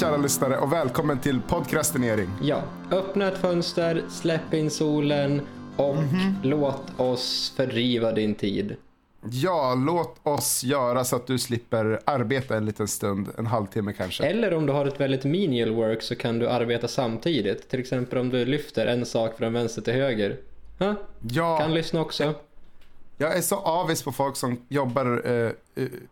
kära lyssnare och välkommen till podcastinering. Ja, öppna ett fönster, släpp in solen och låt oss fördriva din tid. Ja, låt oss göra så att du slipper arbeta en liten stund, en halvtimme kanske. Eller om du har ett väldigt menial work så kan du arbeta samtidigt. Till exempel om du lyfter en sak från vänster till höger. Ha? Ja, Kan lyssna också. jag är så avis på folk som jobbar eh,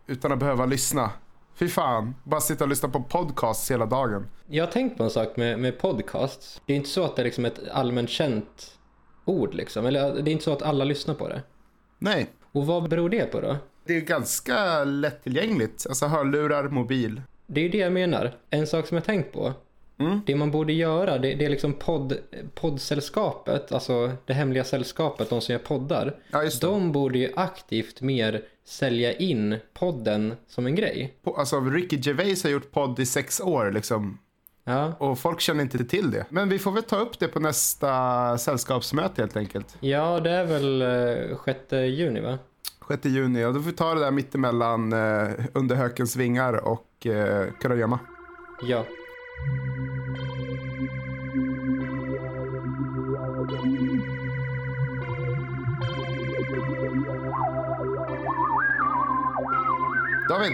utan att behöva lyssna. Fy fan, bara sitta och lyssna på podcasts hela dagen. Jag har tänkt på en sak med, med podcasts. Det är inte så att det är liksom ett allmänt känt ord liksom. Eller det är inte så att alla lyssnar på det. Nej, Och vad beror det på då? det är ganska lättillgängligt. Alltså hörlurar, mobil. Det är ju det jag menar. En sak som jag tänkt på. Mm. Det man borde göra, det, det är liksom podd, poddsällskapet, alltså det hemliga sällskapet, de som gör poddar. Ja. De borde ju aktivt mer sälja in podden som en grej. Po- Alltså Ricky Gervais har gjort podd i sex år liksom. Ja, Och folk känner inte till det. Men vi får väl ta upp det på nästa sällskapsmöte helt enkelt. ja det är väl eh, 6 juni va? 6 juni. Och då får vi ta det där mittemellan eh, under hökens vingar och eh, Kurragömma. Ja. David,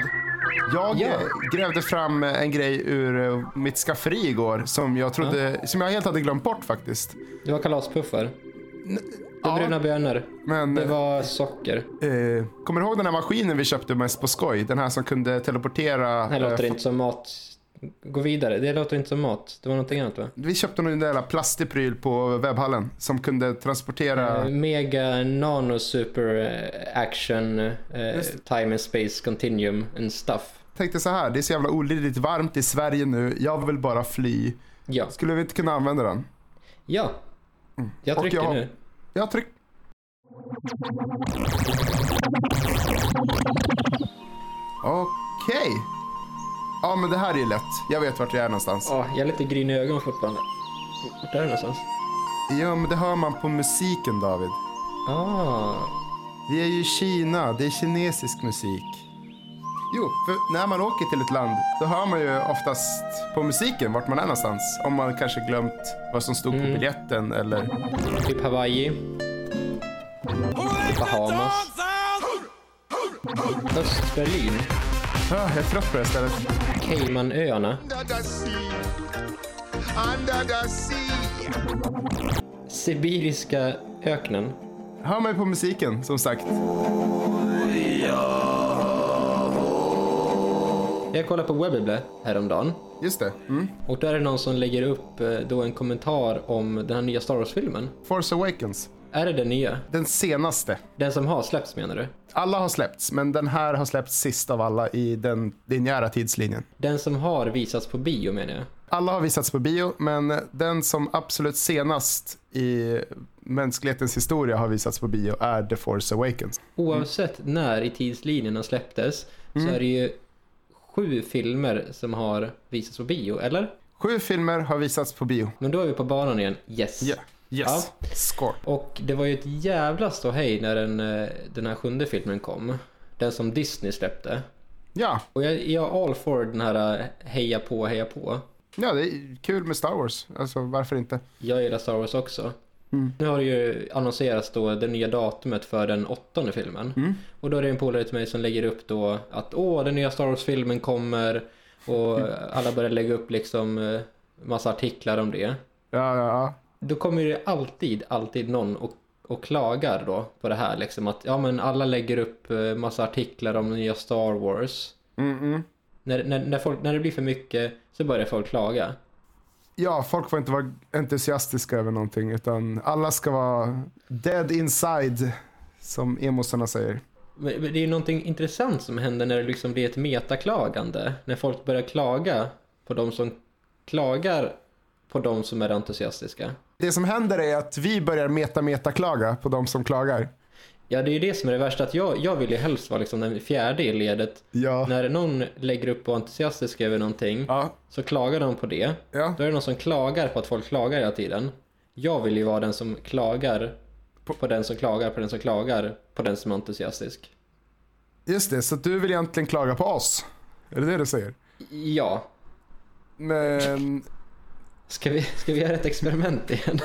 jag Ja. eh, grävde fram eh, en grej ur eh, mitt skafferi igår som jag trodde, som jag helt hade glömt bort faktiskt. Det var kalaspuffar. Det ja. var bruna bönor. Men Det var socker. eh, kommer du ihåg den här maskinen vi köpte mest på skoj? Den här som kunde teleportera. Det här låter eh, inte som mat. Gå vidare. Det låter inte som mat. Det var någonting annat va? Vi köpte någon jävla plastig pryl på webbhallen som kunde transportera. Eh, Mega nano super eh, action eh, time and space continuum and stuff. Tänkte så här, det är så jävla olidligt varmt i Sverige nu. Jag vill bara fly. Ja. Skulle vi inte kunna använda den? Ja. Jag Och trycker jag- nu. Jag tryck. Okej. Ja men det här är lätt. Jag vet vart jag är någonstans. Åh, jag är lite gryn i ögonen fortfarande. Vart är det någonstans? Ja men det hör man på musiken David. Ah. Vi är ju i Kina, det är kinesisk musik. Jo, för när man åker till ett land då hör man ju oftast på musiken vart man är någonstans. Om man kanske glömt vad som stod på biljetten eller... Typ Hawaii. Bahamas. Östberlin. Ah, jag är trött på det stället. Caymanöarna. Sibiriska öknen. Hör ju på musiken som sagt. Jag kollade på Webbable häromdagen. Just det. Mm. Och där är det någon som lägger upp eh, då en kommentar om den här nya Star Wars-filmen. Force Awakens. Är det den nya? Den senaste. Den som har släppts menar du? Alla har släppts, men den här har släppts sist av alla i den linjära tidslinjen. Den som har visats på bio menar jag. Alla har visats på bio, men den som absolut senast i mänsklighetens historia har visats på bio är The Force Awakens. Oavsett när i tidslinjen den släpptes så är det ju sju filmer som har visats på bio, eller? Sju filmer har visats på bio. Men då är vi på banan igen. Yes. Yeah. Yes. Score. Och det var ju ett jävla ståhej när den, eh, den här sjunde filmen kom. Den som Disney släppte. Ja. Och jag, är all for den här eh, heja på, heja på. ja, det är kul med Star Wars. Alltså, varför inte? Jag gillar Star Wars också. Nu har det ju annonserats då det nya datumet för den åttonde filmen. Och då är det en polare till mig som lägger upp då att åh, den nya Star Wars-filmen kommer. Och alla börjar lägga upp liksom eh, massa artiklar om det. Ja, ja, ja. Då kommer det alltid, alltid någon och, och klagar då på det här liksom att ja men alla lägger upp eh, massa artiklar om nya Star Wars. Mm-mm. När, när, när, folk, när det blir för mycket så börjar folk klaga. Ja, folk får inte vara entusiastiska över någonting utan alla ska vara dead inside som emosarna säger. Men men det är ju någonting intressant som händer när det liksom blir ett metaklagande. När folk börjar klaga på de som klagar på de som är entusiastiska. Det som händer är att vi börjar meta-meta-klaga på de som klagar. Ja, det är ju det som är det värsta. Att jag, jag vill ju helst vara liksom den fjärde i ledet. Ja. När någon lägger upp och är entusiastisk över någonting Ja. så klagar de på det. Ja. Då är det någon som klagar på att folk klagar hela tiden. Jag vill ju vara den som klagar på, den som klagar på den som klagar på den som är entusiastisk. Just det, så du vill egentligen klaga på oss? Är det det du säger? Ja, Men Ska vi, ska vi göra ett experiment igen?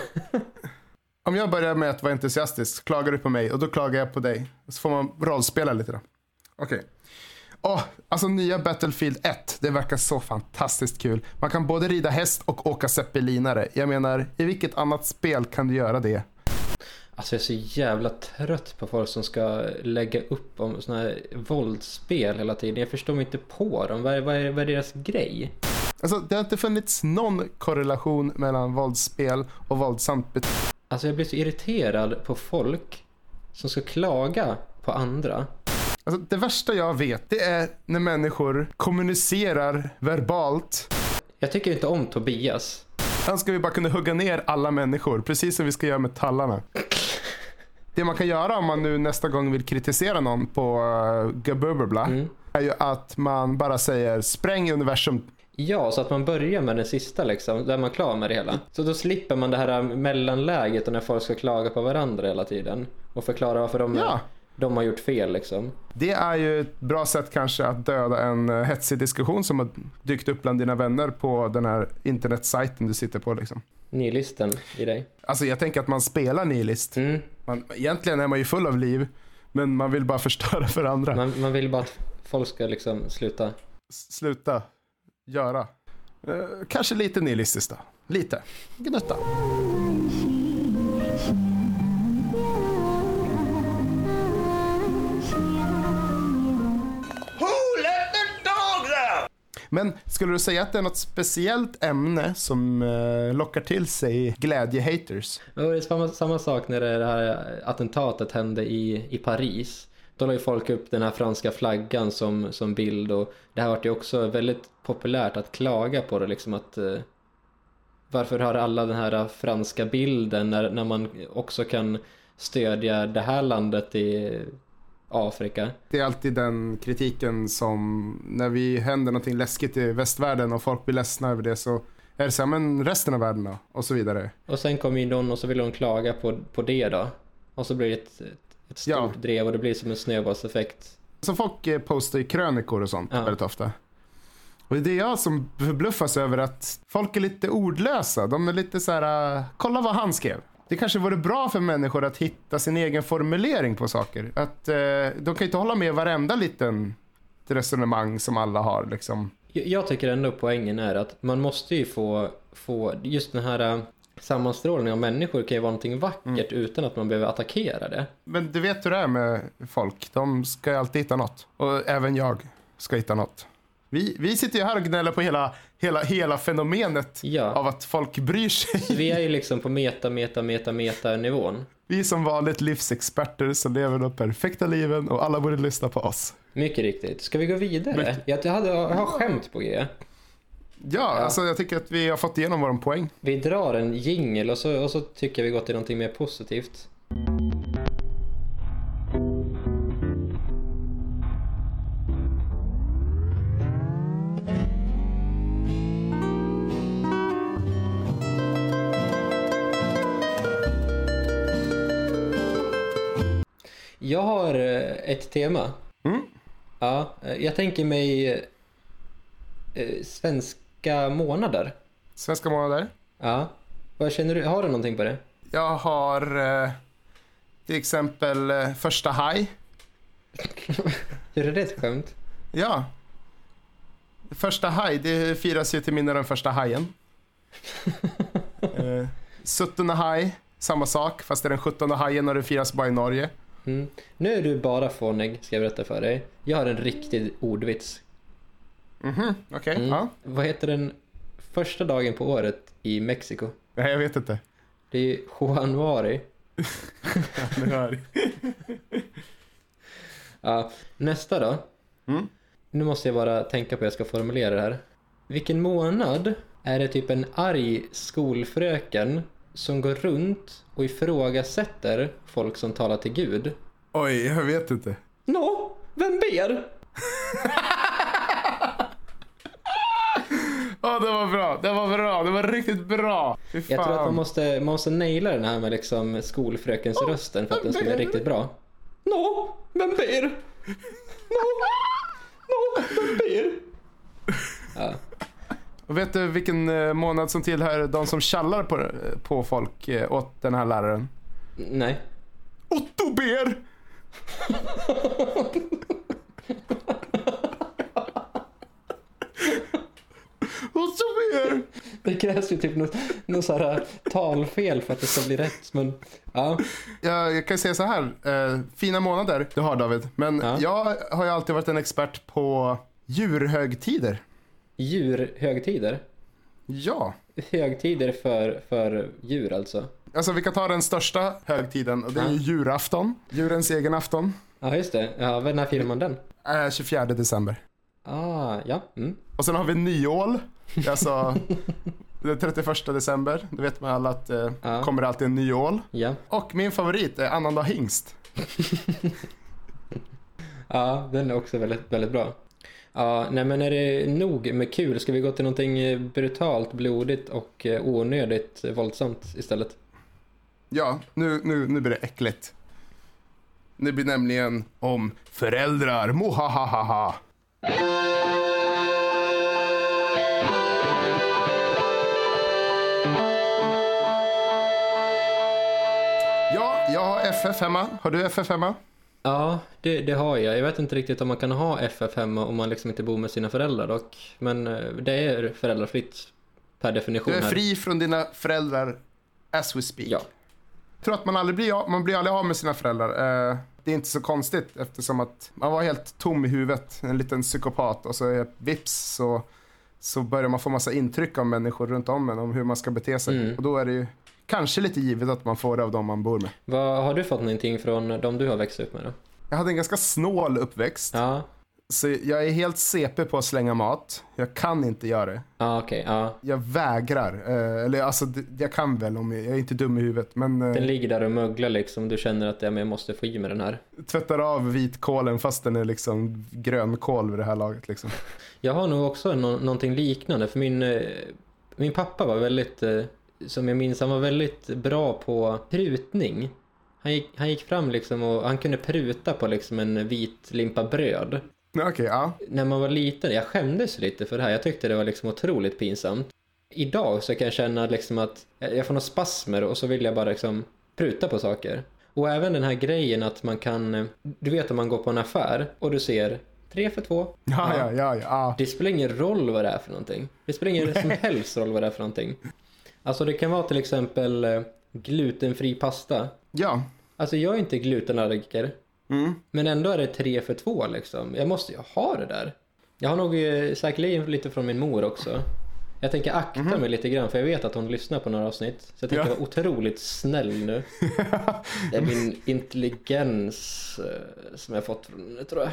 om jag börjar med att vara entusiastisk klagar du på mig och då klagar jag på dig. Så får man rollspela lite då. Okej. Åh, alltså nya Battlefield 1, det verkar så fantastiskt kul. Man kan både rida häst och åka zeppelinare. Jag menar, i vilket annat spel kan du göra det? Alltså jag är så jävla trött på folk som ska lägga upp om såna här våldsspel hela tiden. Jag förstår mig inte på dem. Vad är, vad är, vad är deras grej? Alltså, det har inte funnits någon korrelation mellan våldsspel och våldsamt beteende. Alltså jag blir så irriterad på folk som ska klaga på andra. Alltså, det värsta jag vet, det är när människor kommunicerar verbalt. Jag tycker inte om Tobias. Sen ska vi bara kunna hugga ner alla människor, precis som vi ska göra med tallarna. Det man kan göra om man nu nästa gång vill kritisera någon på uh, Gabubbla är ju att man bara säger spräng universum. Ja, så att man börjar med den sista liksom, där man är klar med det hela. Så då slipper man det här mellanläget och när folk ska klaga på varandra hela tiden. Och förklara varför de, Ja. de har gjort fel liksom. Det är ju ett bra sätt kanske att döda en uh, hetsig diskussion som har dykt upp bland dina vänner på den här internetsajten du sitter på. Liksom. Nihilisten i dig. Alltså jag tänker att man spelar nihilist. Mm. Man, egentligen är man ju full av liv, men man vill bara förstöra för andra. Man, man vill bara att folk ska liksom sluta. S- Sluta göra. Eh, kanske lite nihilistiskt då. Lite. Gnutta. Men skulle du säga att det är något speciellt ämne som eh, lockar till sig glädjehaters? Det är samma, samma sak när det här attentatet hände i, i Paris. Då la ju folk upp den här franska flaggan som, som bild och det här vart ju också väldigt populärt att klaga på det liksom att eh, varför har alla den här franska bilden när, när man också kan stödja det här landet i Afrika? Det är alltid den kritiken som när vi händer någonting läskigt i västvärlden och folk blir ledsna över det så är det så här, men resten av världen då? Och så vidare. Och sen kommer ju någon och så vill de klaga på, på det då. Och så blir det ett, ett, stort Ja. drev och det blir som en snöbollseffekt. Så folk eh, postar i krönikor och sånt Ja. väldigt ofta. Och det är jag som förbluffas över att folk är lite ordlösa. De är lite så här, uh, kolla vad han skrev. Det kanske vore bra för människor att hitta sin egen formulering på saker. Att eh, de kan ju inte hålla med varenda liten resonemang som alla har liksom. Jag- Jag tycker ändå poängen är att man måste ju få, få just den här sammanstrålningen av människor kan ju vara någonting vackert utan att man behöver attackera det. Men du vet hur det är med folk. De ska ju alltid hitta något. Och även jag ska hitta något. Vi, vi sitter ju här och gnäller på hela, hela, hela fenomenet Ja. av att folk bryr sig. Vi är ju liksom på meta, meta, meta, meta nivån. Vi är som vanligt livsexperter som lever de perfekta liven och alla borde lyssna på oss. Mycket riktigt. Ska vi gå vidare? Jag, hade, jag har skämt på G. Ja, alltså jag tycker att vi har fått igenom vår poäng. Vi drar en jingel och så, och så tycker vi gå till någonting mer positivt. Jag har eh, ett tema. Mm. Ja, eh, jag tänker mig eh, svenska månader. Svenska månader. Ja. Vad känner du? Har du någonting på det? Jag har eh, till exempel eh, första haj. Är det ett skämt? Ja. Första haj, det firas ju till minne av den första hajen. eh, Suttuna haj, samma sak, fast det är den 17 hajen och det firas bara i Norge. Mm. Nu är du bara fånig, ska jag berätta för dig. Jag har en riktig ordvits. Mhm, okej. Mm. Ja. Vad heter den första dagen på året i Mexiko? Nej, jag vet inte. Det är Januari. Ni hör. Ja, nästa då. Mm. Nu måste jag bara tänka på hur jag ska formulera det här. Vilken månad är det typ en arg skolfröken som går runt och ifrågasätter folk som talar till Gud? Oj, jag vet inte. Nå, vem ber? Ja, det var bra. Det var bra. Det var riktigt bra. Jag tror att man måste, man måste naila den här med liksom skolfrökens rösten för att den ska bli ber? riktigt bra. Nå, vem ber? Nå, nå, vem ber? Ja. Och vet du vilken eh, månad som tillhör de som kallar på, på folk eh, åt den här läraren? Nej. Ottober! Ottober! Det krävs ju typ något, något så här talfel för att det ska bli rätt. Men ja, Jag, jag kan säga så här, eh, fina månader du har David. Men Ja. jag har ju alltid varit en expert på djurhögtider. djurhögtider. Ja. Högtider för, för djur alltså. Alltså vi kan ta den största högtiden och det är ju Ja. julafton. Djurens egen afton. Ja, just det. Ja, när firar man den? Eh, 24 december. Ah, ja. Mm. Och sen har vi nyål. Alltså den 31 december. Då vet man alla att eh, Ja. kommer det alltid en nyål. Ja. Och min favorit är annandag hingst. ja, den är också väldigt, väldigt bra. Ja, nej men är det nog med kul? Ska vi gå till någonting eh, brutalt, blodigt och eh, onödigt våldsamt istället? Ja, nu, nu, nu blir det äckligt. Det blir nämligen om föräldrar. Mohahaha. FF hemma. Har du FF hemma? Ja, det, det har jag. Jag vet inte riktigt om man kan ha FF hemma om man liksom inte bor med sina föräldrar dock. Men eh, det är föräldrafritt per definition Du är här. fri från dina föräldrar as we speak. Ja. Jag tror att man aldrig blir man blir aldrig av med sina föräldrar. Eh, det är inte så konstigt eftersom att man var helt tom i huvudet, en liten psykopat och så är vips så, så börjar man få massa intryck av människor runt om en om hur man ska bete sig. Mm. Och då är det ju kanske lite givet att man får det av dem man bor med. Vad, har du fått någonting från de du har växt upp med då? Jag hade en ganska snål uppväxt. Ja, Så jag är helt CP på att slänga mat. Jag kan inte göra det. ja okej, ja. Jag vägrar. Eh, eller alltså, jag kan väl om jag, jag är inte dum i huvudet. Men eh, Den ligger där och möglar liksom. Du känner att ja, men jag måste få i mig den här. tvättar av vitkålen fast den är liksom grönkål vid det här laget. Liksom. Jag har nog också nå- någonting liknande för min, eh, min pappa var väldigt, eh, som jag minns, han var väldigt bra på prutning. Han gick, han gick fram liksom och han kunde pruta på liksom en vit limpa bröd. Okej, ja. När man var liten, jag skämdes lite för det här. Jag tyckte det var liksom otroligt pinsamt. Idag så kan jag känna liksom att jag får några spasmer och så vill jag bara liksom pruta på saker. Och även den här grejen att man kan, du vet om man går på en affär och du ser tre för två. Ja, ja, ja, ja. Det spelar ingen roll vad det är för någonting. Det spelar ingen som helst roll vad det är för någonting. Alltså det kan vara till exempel eh, glutenfri pasta. Ja. Alltså jag är inte glutenallergiker. Mm. Men ändå är det tre för två liksom. Jag måste ju ha det där. Jag har nog eh, säkerligen lite från min mor också. Jag tänker akta mig lite grann för jag vet att hon lyssnar på några avsnitt. Så jag tänker Ja. vara otroligt snäll nu. Det är min intelligens eh, som jag fått från henne tror jag.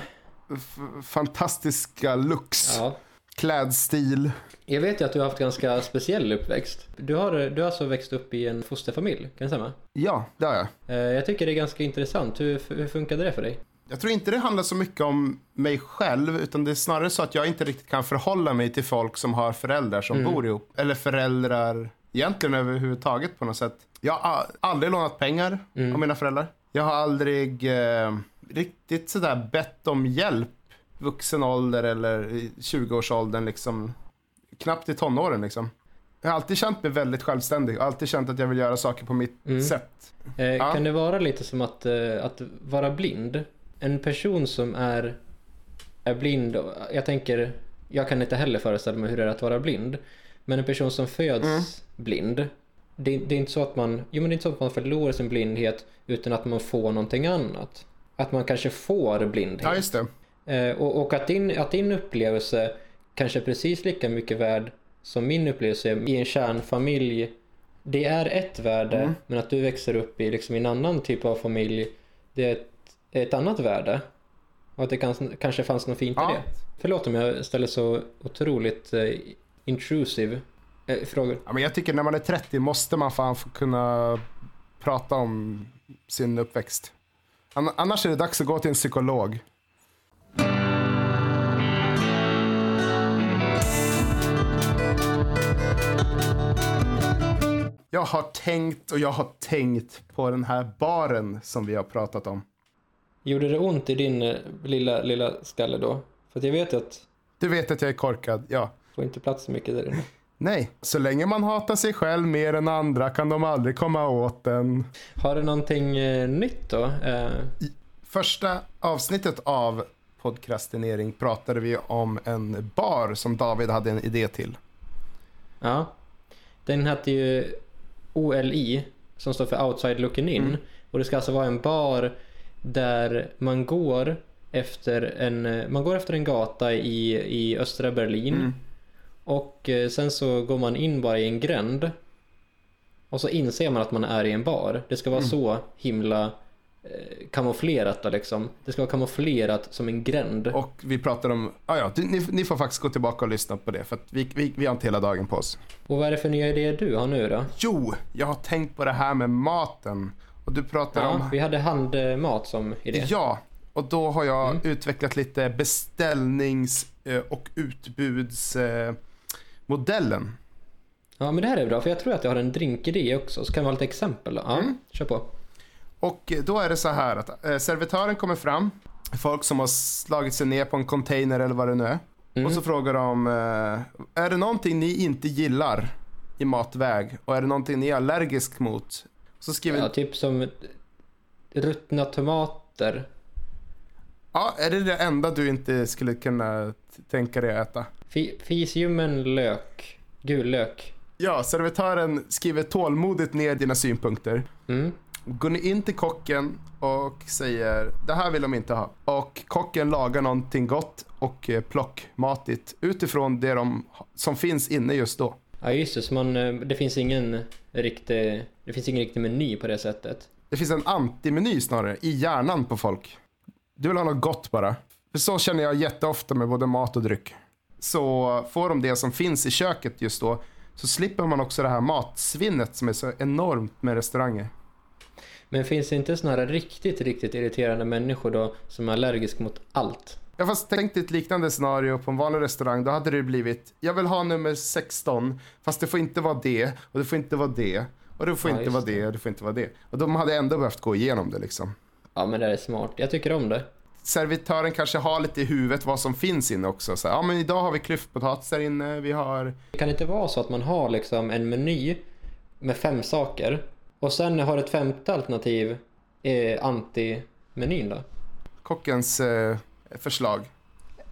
F- fantastiska looks. Ja. Klädstil. Jag vet ju att du har haft ganska speciell uppväxt. Du har, du har alltså växt upp i en fosterfamilj, kan det stämma? Ja, det har jag. Eh, Jag tycker det är ganska intressant. Hur, hur funkade det för dig? Jag tror inte det handlar så mycket om mig själv, utan det är snarare så att jag inte riktigt kan förhålla mig till folk som har föräldrar som bor ihop. Eller föräldrar egentligen överhuvudtaget på något sätt. Jag har aldrig lånat pengar av mina föräldrar. Jag har aldrig eh, riktigt sådär bett om hjälp vuxen ålder eller i 20-årsåldern liksom. Knappt i tonåren liksom. Jag har alltid känt mig väldigt självständig och alltid känt att jag vill göra saker på mitt sätt. Eh, Ja. Kan det vara lite som att, eh, att vara blind? En person som är, är blind, jag tänker, jag kan inte heller föreställa mig hur det är att vara blind. Men en person som föds blind, det, det är inte så att man, jo men det är inte så att man förlorar sin blindhet utan att man får någonting annat. Att man kanske får blindhet. Ja, just det. Eh, och och att, din, att din upplevelse kanske är precis lika mycket värd som min upplevelse i en kärnfamilj. Det är ett värde, men att du växer upp i liksom en annan typ av familj, det är ett, ett annat värde. Och att det kan, kanske fanns något fint Ja. i det. Förlåt om jag ställer så otroligt eh, intrusive eh, frågor. Ja, men jag tycker när man är 30 måste man fan få kunna prata om sin uppväxt. Ann- Annars är det dags att gå till en psykolog. Jag har tänkt och jag har tänkt på den här baren som vi har pratat om. Gjorde det ont i din eh, lilla, lilla skalle då? För att jag vet att Du vet att jag är korkad, ja. Får inte plats så mycket där inne. Nej, så länge man hatar sig själv mer än andra kan de aldrig komma åt den. Har du någonting eh, nytt då? Eh, Första avsnittet av podcastinering pratade vi om en bar som David hade en idé till. ja. Den hette ju OLI, som står för Outside Looking In. Och det ska alltså vara en bar där man går efter en, man går efter en gata i, i östra Berlin. Och eh, sen så går man in bara i en gränd. Och så inser man att man är i en bar. Det ska vara så himla kamouflerat då liksom. Det ska vara kamouflerat som en gränd. Och vi pratade om, ah ja, ni, ni får faktiskt gå tillbaka och lyssna på det för vi, vi, vi har inte hela dagen på oss. Och vad är det för nya idéer du har nu då? Jo, jag har tänkt på det här med maten. Och du pratar Ja, om... vi hade handmat som idé. Ja, och då har jag Mm. utvecklat lite beställnings eh, och utbudsmodellen. modellen. Ja, men det här är bra för jag tror att jag har en drinkidé också. Så kan vi ha lite exempel då. Ja, kör på. Och eh, då är det så här att eh, servitören kommer fram, folk som har slagit sig ner på en container eller vad det nu är. Mm. Och så frågar de, eh, är det någonting ni inte gillar i matväg? Och är det någonting ni är allergisk mot? Så skriver Ja, typ som ruttna tomater. ja, är det det enda du inte skulle kunna tänka dig att äta? Fi- Fisljummen lök. Gul lök. Ja, servitören skriver tålmodigt ner dina synpunkter. Mm. Går ni in till kocken och säger det här vill de inte ha. Och kocken lagar någonting gott och eh, plockmatigt utifrån det de, som finns inne just då. Ja, just det. Så man, eh, det finns ingen riktig, det finns ingen riktig meny på det sättet. Det finns en antimeny snarare i hjärnan på folk. Du vill ha något gott bara. För så känner jag jätteofta med både mat och dryck. Så får de det som finns i köket just då så slipper man också det här matsvinnet som är så enormt med restauranger. Men finns det inte såna här riktigt, riktigt irriterande människor då som är allergisk mot allt? Jag fast tänkt ett liknande scenario på en vanlig restaurang. Då hade det blivit, jag vill ha nummer 16, fast det får inte vara det, och det får inte vara det, och det får Ja, inte vara det, och det får inte vara det. Och de hade ändå behövt gå igenom det liksom. Ja, men det är smart. Jag tycker om det. Servitören kanske har lite i huvudet vad som finns inne också. Så, ja men idag har vi klyftpotatis där inne, vi har... Det kan inte vara så att man har liksom en meny med fem saker och sen har ett femte alternativ eh, anti-menyn då. Kockens eh, förslag.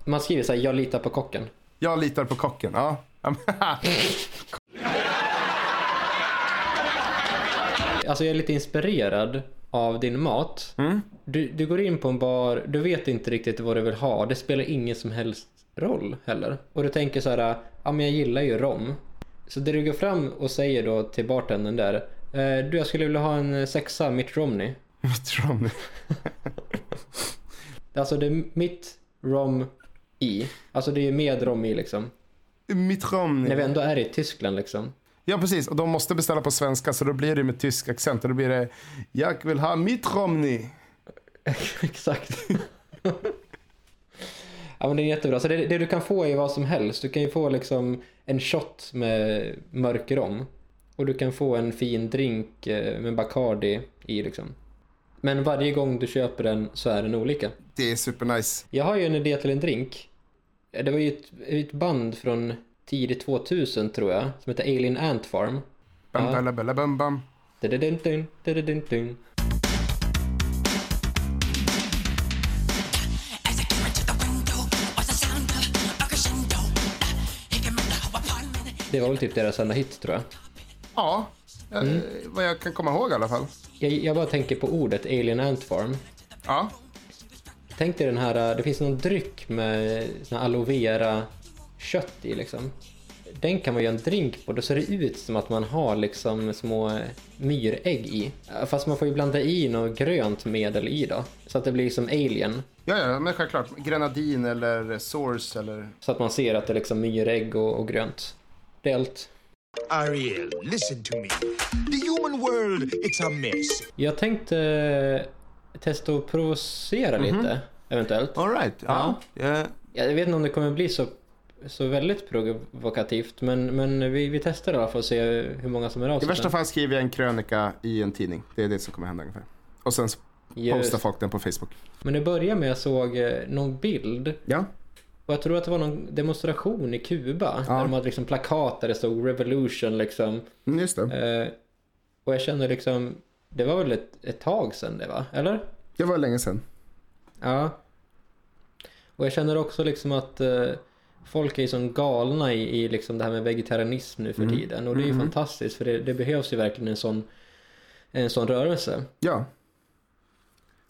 Man skriver så här, jag litar på kocken. Jag litar på kocken, ja. Alltså jag är lite inspirerad av din mat. Mm. Du, du går in på en bar, du vet inte riktigt vad du vill ha. Det spelar ingen som helst roll heller. Och du tänker så här, ja men jag gillar ju rom. Så det du går fram och säger då till bartendern där, du jag skulle vilja ha en sexa Mitt Romney. Mitt Romney. Alltså det är mitt rom i. Alltså det är med rom i liksom. Mitt Romney. När vi ändå är i Tyskland liksom. Ja, precis. Och de måste beställa på svenska, så då blir det med tysk accent. Och då blir det, jag vill ha mitt Romney. Exakt. ja men det är jättebra. Så det, det du kan få är vad som helst. Du kan ju få liksom en shot med mörk rom. Och du kan få en fin drink eh, med Bacardi i liksom. Men varje gång du köper den så är den olika. Det är supernice. Jag har ju en idé till en drink. Det var ju ett, ett band från tidigt 2000 tror jag. Som heter Alien Ant Farm. Bam, Ja. bam, bam. Apartment. Det var väl typ deras enda hit tror jag. Ja, eh, Mm. vad jag kan komma ihåg i alla fall. Jag, jag bara tänker på ordet Alien Ant Farm. Ja, Tänk dig den här, äh, det finns någon dryck med sån här aloe vera kött i liksom. Den kan man göra en drink på, då ser det ut som att man har liksom små myrägg i. Äh, Fast man får ju blanda i något grönt medel i då. Så att det blir som alien. ja, ja men självklart. Grenadin eller source eller... Så att man ser att det är liksom myrägg och, och grönt. Det är allt. Ariel, listen to me. The human world, it's a mess. Jag tänkte äh, testa att provocera lite, eventuellt. All right. Ja. Eh, Jag vet inte om det kommer bli så, så väldigt provokativt, men, men vi, vi testar i alla fall och ser hur många som är av I värsta fall skriver jag en krönika i en tidning. Det är det som kommer hända ungefär. Och sen Just. postar folk den på Facebook. Men det börjar med att jag såg eh, någon bild Ja. Och jag tror att det var någon demonstration i Kuba. Där de hade liksom plakat där det stod revolution liksom. Mm, just det. Eh, och jag känner liksom, det var väl ett, ett tag sedan det va? Eller? Det var länge sedan. Ja. Och jag känner också liksom att eh, folk är som galna i, i liksom det här med vegetarianism nu för tiden. Och det är ju fantastiskt för det, det behövs ju verkligen en sån, en sån rörelse. Ja.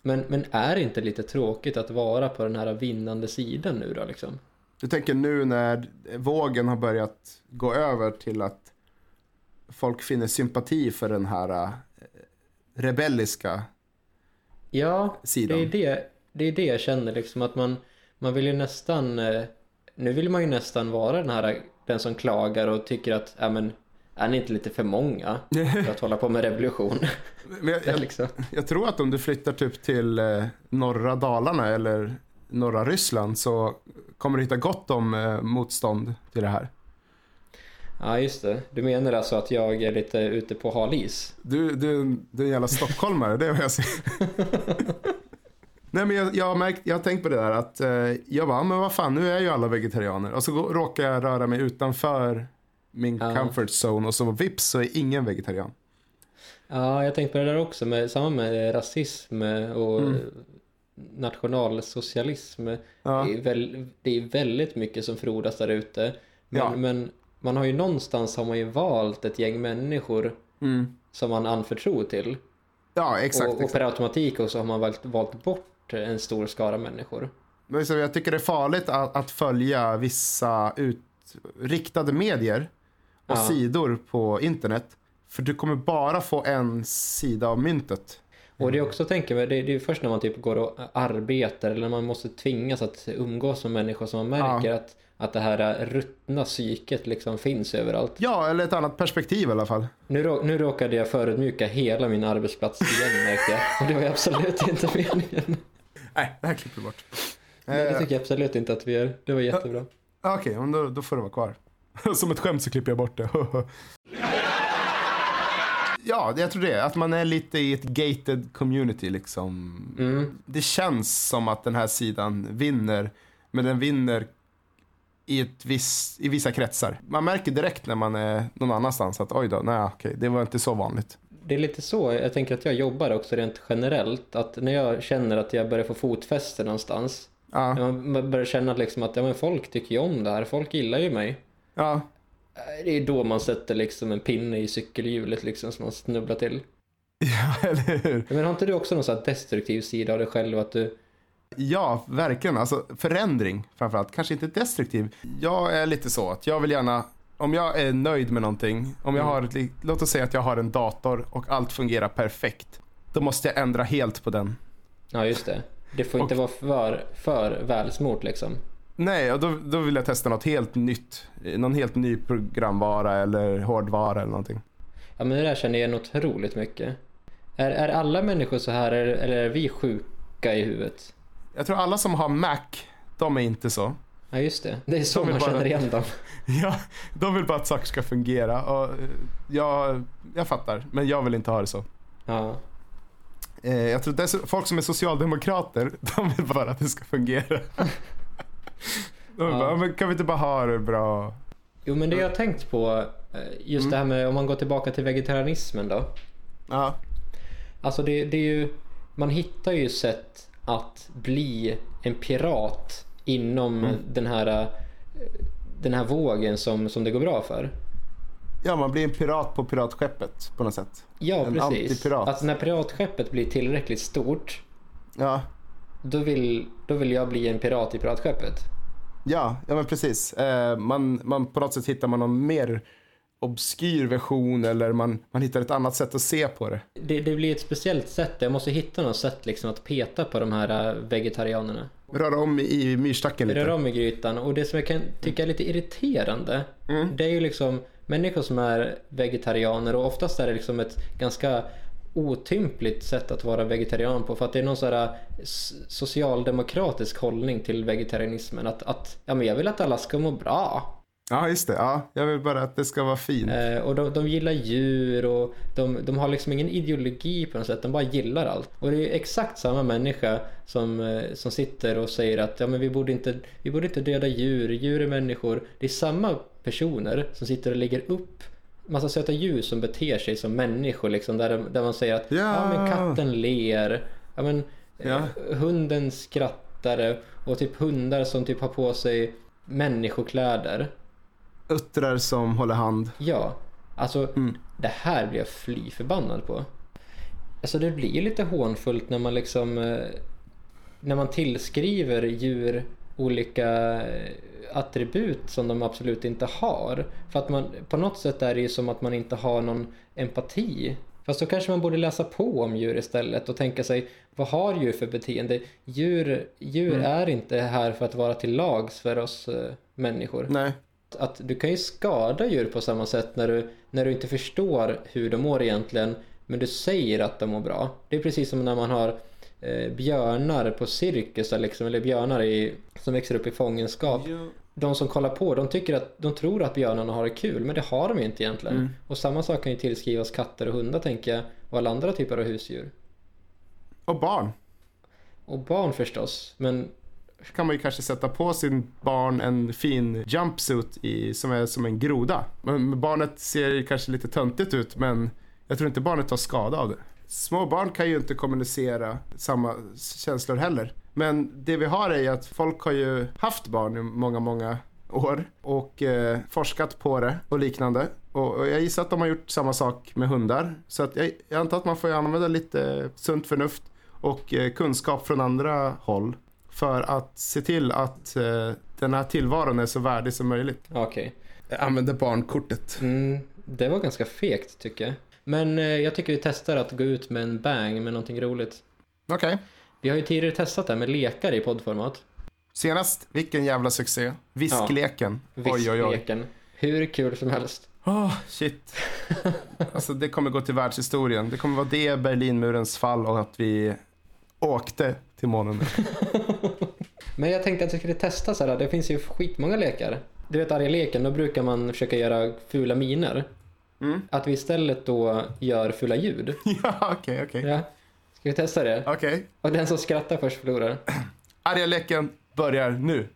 Men, men är det inte lite tråkigt att vara på den här vinnande sidan nu då liksom? Du tänker nu när vågen har börjat gå över till att folk finner sympati för den här eh, rebelliska Ja, Sidan. det är det, det är det jag känner liksom att man, man vill ju nästan, eh, nu vill man ju nästan vara den här, den som klagar och tycker att, ja men, är ni inte lite för många för att hålla på med revolution? Men jag, jag, liksom. jag tror att om du flyttar typ till eh, norra Dalarna eller norra Ryssland så kommer du hitta gott om eh, motstånd till det här. Ja, just det. Du menar alltså att jag är lite ute på hal is? Du, du, du är en jävla stockholmare, det är vad jag säger. Nej men jag, jag, har märkt, jag har tänkt på det där att eh, jag bara, men vad fan nu är ju alla vegetarianer. Och så går, råkar jag röra mig utanför min Ja. comfort zone och så vips så är ingen vegetarian. Ja, jag tänkte på det där också, med, samma med rasism och nationalsocialism. Ja. Det, är väl, det är väldigt mycket som frodas där ute. Men, Ja. men man har ju någonstans har man ju valt ett gäng människor som man anförtror till. Ja exakt. och, och exakt. per automatik också har man valt, valt bort en stor skara människor. Jag tycker det är farligt att, att följa vissa ut, riktade medier och Ja. sidor på internet. För du kommer bara få en sida av myntet. Och det är också, tänker jag, det, det är först när man typ går och arbetar eller när man måste tvingas att umgås med människor som man märker att, att det här ruttna psyket liksom finns överallt. Ja, eller ett annat perspektiv i alla fall. Nu, rå- nu råkade jag förödmjuka hela min arbetsplats igen märkte jag. Och det var ju absolut inte meningen. Nej, det här klipper vi bort. Nej, det tycker jag absolut inte att vi gör. Det var jättebra. Okej, men då, då får det vara kvar. Som ett skämt så klipper jag bort det. ja, jag tror det. Att man är lite i ett gated community liksom. Det känns som att den här sidan vinner. Men den vinner i, ett viss, i vissa kretsar. Man märker direkt när man är någon annanstans att oj då, nej okej, det var inte så vanligt. Det är lite så, jag tänker att jag jobbar också rent generellt. Att när jag känner att jag börjar få fotfäste någonstans. Ja, När man börjar känna liksom att ja, men folk tycker ju om det här, folk gillar ju mig. Ja, Det är då man sätter liksom en pinne i cykelhjulet liksom som man snubblar till. ja eller hur? Men har inte du också någon sån destruktiv sida av dig själv? Att du... Ja, verkligen. Alltså förändring framförallt. Kanske inte destruktiv. Jag är lite så att jag vill gärna, om jag är nöjd med någonting, om jag har, ett li- låt oss säga att jag har en dator och allt fungerar perfekt. Då måste jag ändra helt på den. Ja, just det. Det får inte vara för, för välsmort liksom. Nej, och då, då vill jag testa något helt nytt. Någon helt ny programvara eller hårdvara eller någonting. Ja, men det där känner jag igen otroligt mycket. Är, är alla människor så här eller, är vi sjuka i huvudet? Jag tror alla som har Mac, de är inte så. Ja, just det. Det är så De man bara- känner igen dem. Ja, de vill bara att saker ska fungera. Och eh, jag, jag fattar, men jag vill inte ha det så. Ja. Eh, jag tror dess, folk som är socialdemokrater, de vill bara att det ska fungera. Ja. men kan vi inte bara ha det bra? Jo, men det jag tänkt på, eh, just det här med om man går tillbaka till vegetarianismen då. Ja, Alltså det, det är ju, man hittar ju sätt att bli en pirat inom den här eh, den här vågen som, som det går bra för. ja, man blir en pirat på piratskeppet på något sätt. Ja, En precis. antipirat. Att när piratskeppet blir tillräckligt stort, Ja, då vill, då vill jag bli en pirat i piratskeppet. Ja, ja men precis. Eh, man, man, på något sätt hittar man någon mer obskyr version eller man, man hittar ett annat sätt att se på det. Det, det blir ett speciellt sätt. Jag måste hitta något sätt liksom att peta på de här eh, vegetarianerna. Röra om i myrstacken lite. Röra om i grytan. Och det som jag kan tycka är lite irriterande, det är ju liksom människor som är vegetarianer och oftast är det liksom ett ganska otympligt sätt att vara vegetarian på för att det är någon sån här socialdemokratisk hållning till vegetarianismen att, att ja, men jag vill att alla ska må bra. Ja, just det. Ja, jag vill bara att det ska vara fint. Eh, och de, de gillar djur och de, de har liksom ingen ideologi på något sätt, de bara gillar allt. Och det är exakt samma människa som, eh, som sitter och säger att ja, men vi, borde inte, vi borde inte döda djur, djur är människor. Det är samma personer som sitter och lägger upp massa söta djur som beter sig som människor liksom, där, där man säger att Ja. men katten ler, ja, men, Ja. eh, hunden skrattar och typ hundar som typ har på sig människokläder. Uttrar som håller hand. Ja, alltså Mm. det här blir jag fly förbannad på. Alltså det blir ju lite hånfullt när man liksom eh, när man tillskriver djur olika eh, attribut som de absolut inte har. För att man, på något sätt är det ju som att man inte har någon empati. Fast då kanske man borde läsa på om djur istället och tänka sig vad har djur för beteende? Djur, djur är inte här för att vara till lags för oss eh, människor Nej. att du kan ju skada djur på samma sätt när du, när du inte förstår hur de mår egentligen men du säger att de mår bra. Det är precis som när man har eh, björnar på cirkusar liksom, eller björnar i, som växer upp i fångenskap. De som kollar på, de tycker att de tror att björnarna har det kul men det har de inte egentligen. Och samma sak kan ju tillskrivas katter och hundar tänker jag och alla andra typer av husdjur. Och barn. Och barn förstås, men kan man ju kanske sätta på sin barn en fin jumpsuit i, som är som en groda. Men barnet ser kanske lite töntigt ut men jag tror inte barnet tar skada av det. Små barn kan ju inte kommunicera samma känslor heller. Men det vi har är att folk har ju haft barn i många, många år och eh, forskat på det och liknande. Och, och jag gissar att de har gjort samma sak med hundar. Så att jag, jag antar att man får använda lite sunt förnuft och eh, kunskap från andra håll för att se till att eh, den här tillvaron är så värdig som möjligt. okej. Jag använder barnkortet. Mm, det var ganska fegt tycker jag. Men eh, jag tycker vi testar att gå ut med en bang med någonting roligt. Okej. Vi har ju tidigare testat det här med lekar i poddformat. Senast, vilken jävla succé. Viskleken. Oj, oj, oj. Viskleken. Hur kul som helst. Oh, shit. Alltså det kommer gå till världshistorien. Det kommer vara det, Berlinmurens fall och att vi åkte till månen. Men jag tänkte att vi skulle testa så här. Det finns ju skitmånga lekar. Du vet arga leken, då brukar man försöka göra fula miner. Mm. Att vi istället då gör fula ljud. ja, okej, okej. Ja. Ska vi testa det? Okej. Och den som skrattar först förlorar. Arga leken börjar nu.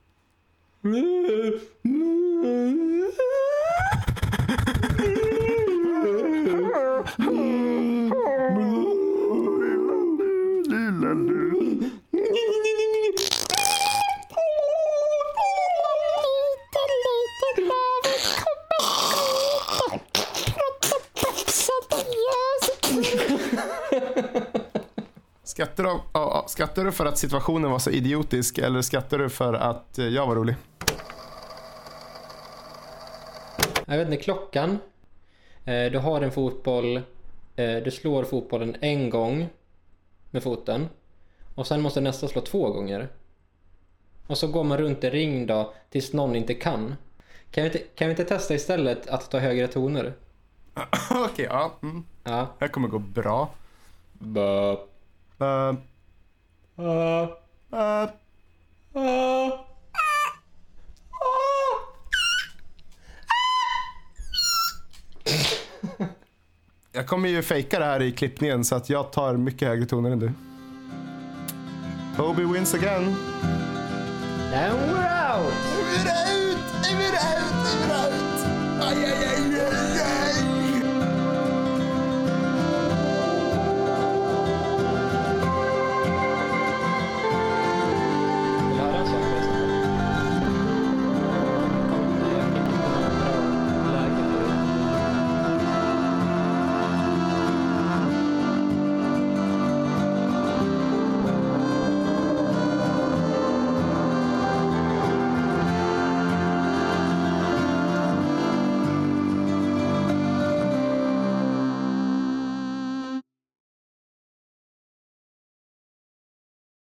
Skrattar du, ja, skrattar du för att situationen var så idiotisk eller skrattar du för att eh, jag var rolig? Jag vet inte, klockan. Eh, Du har en fotboll. eh, Du slår fotbollen en gång med foten. Och sen måste nästa slå två gånger. Och så går man runt i ring då tills någon inte kan. Kan vi inte, kan vi inte testa istället att ta högre toner? Okej, ja. Mm. Ja. Det här kommer gå bra. Bö. Uh, Uh. uh, Uh. jag kommer ju fejka det här i klippningen så att jag tar mycket högre toner än du. Toby wins again.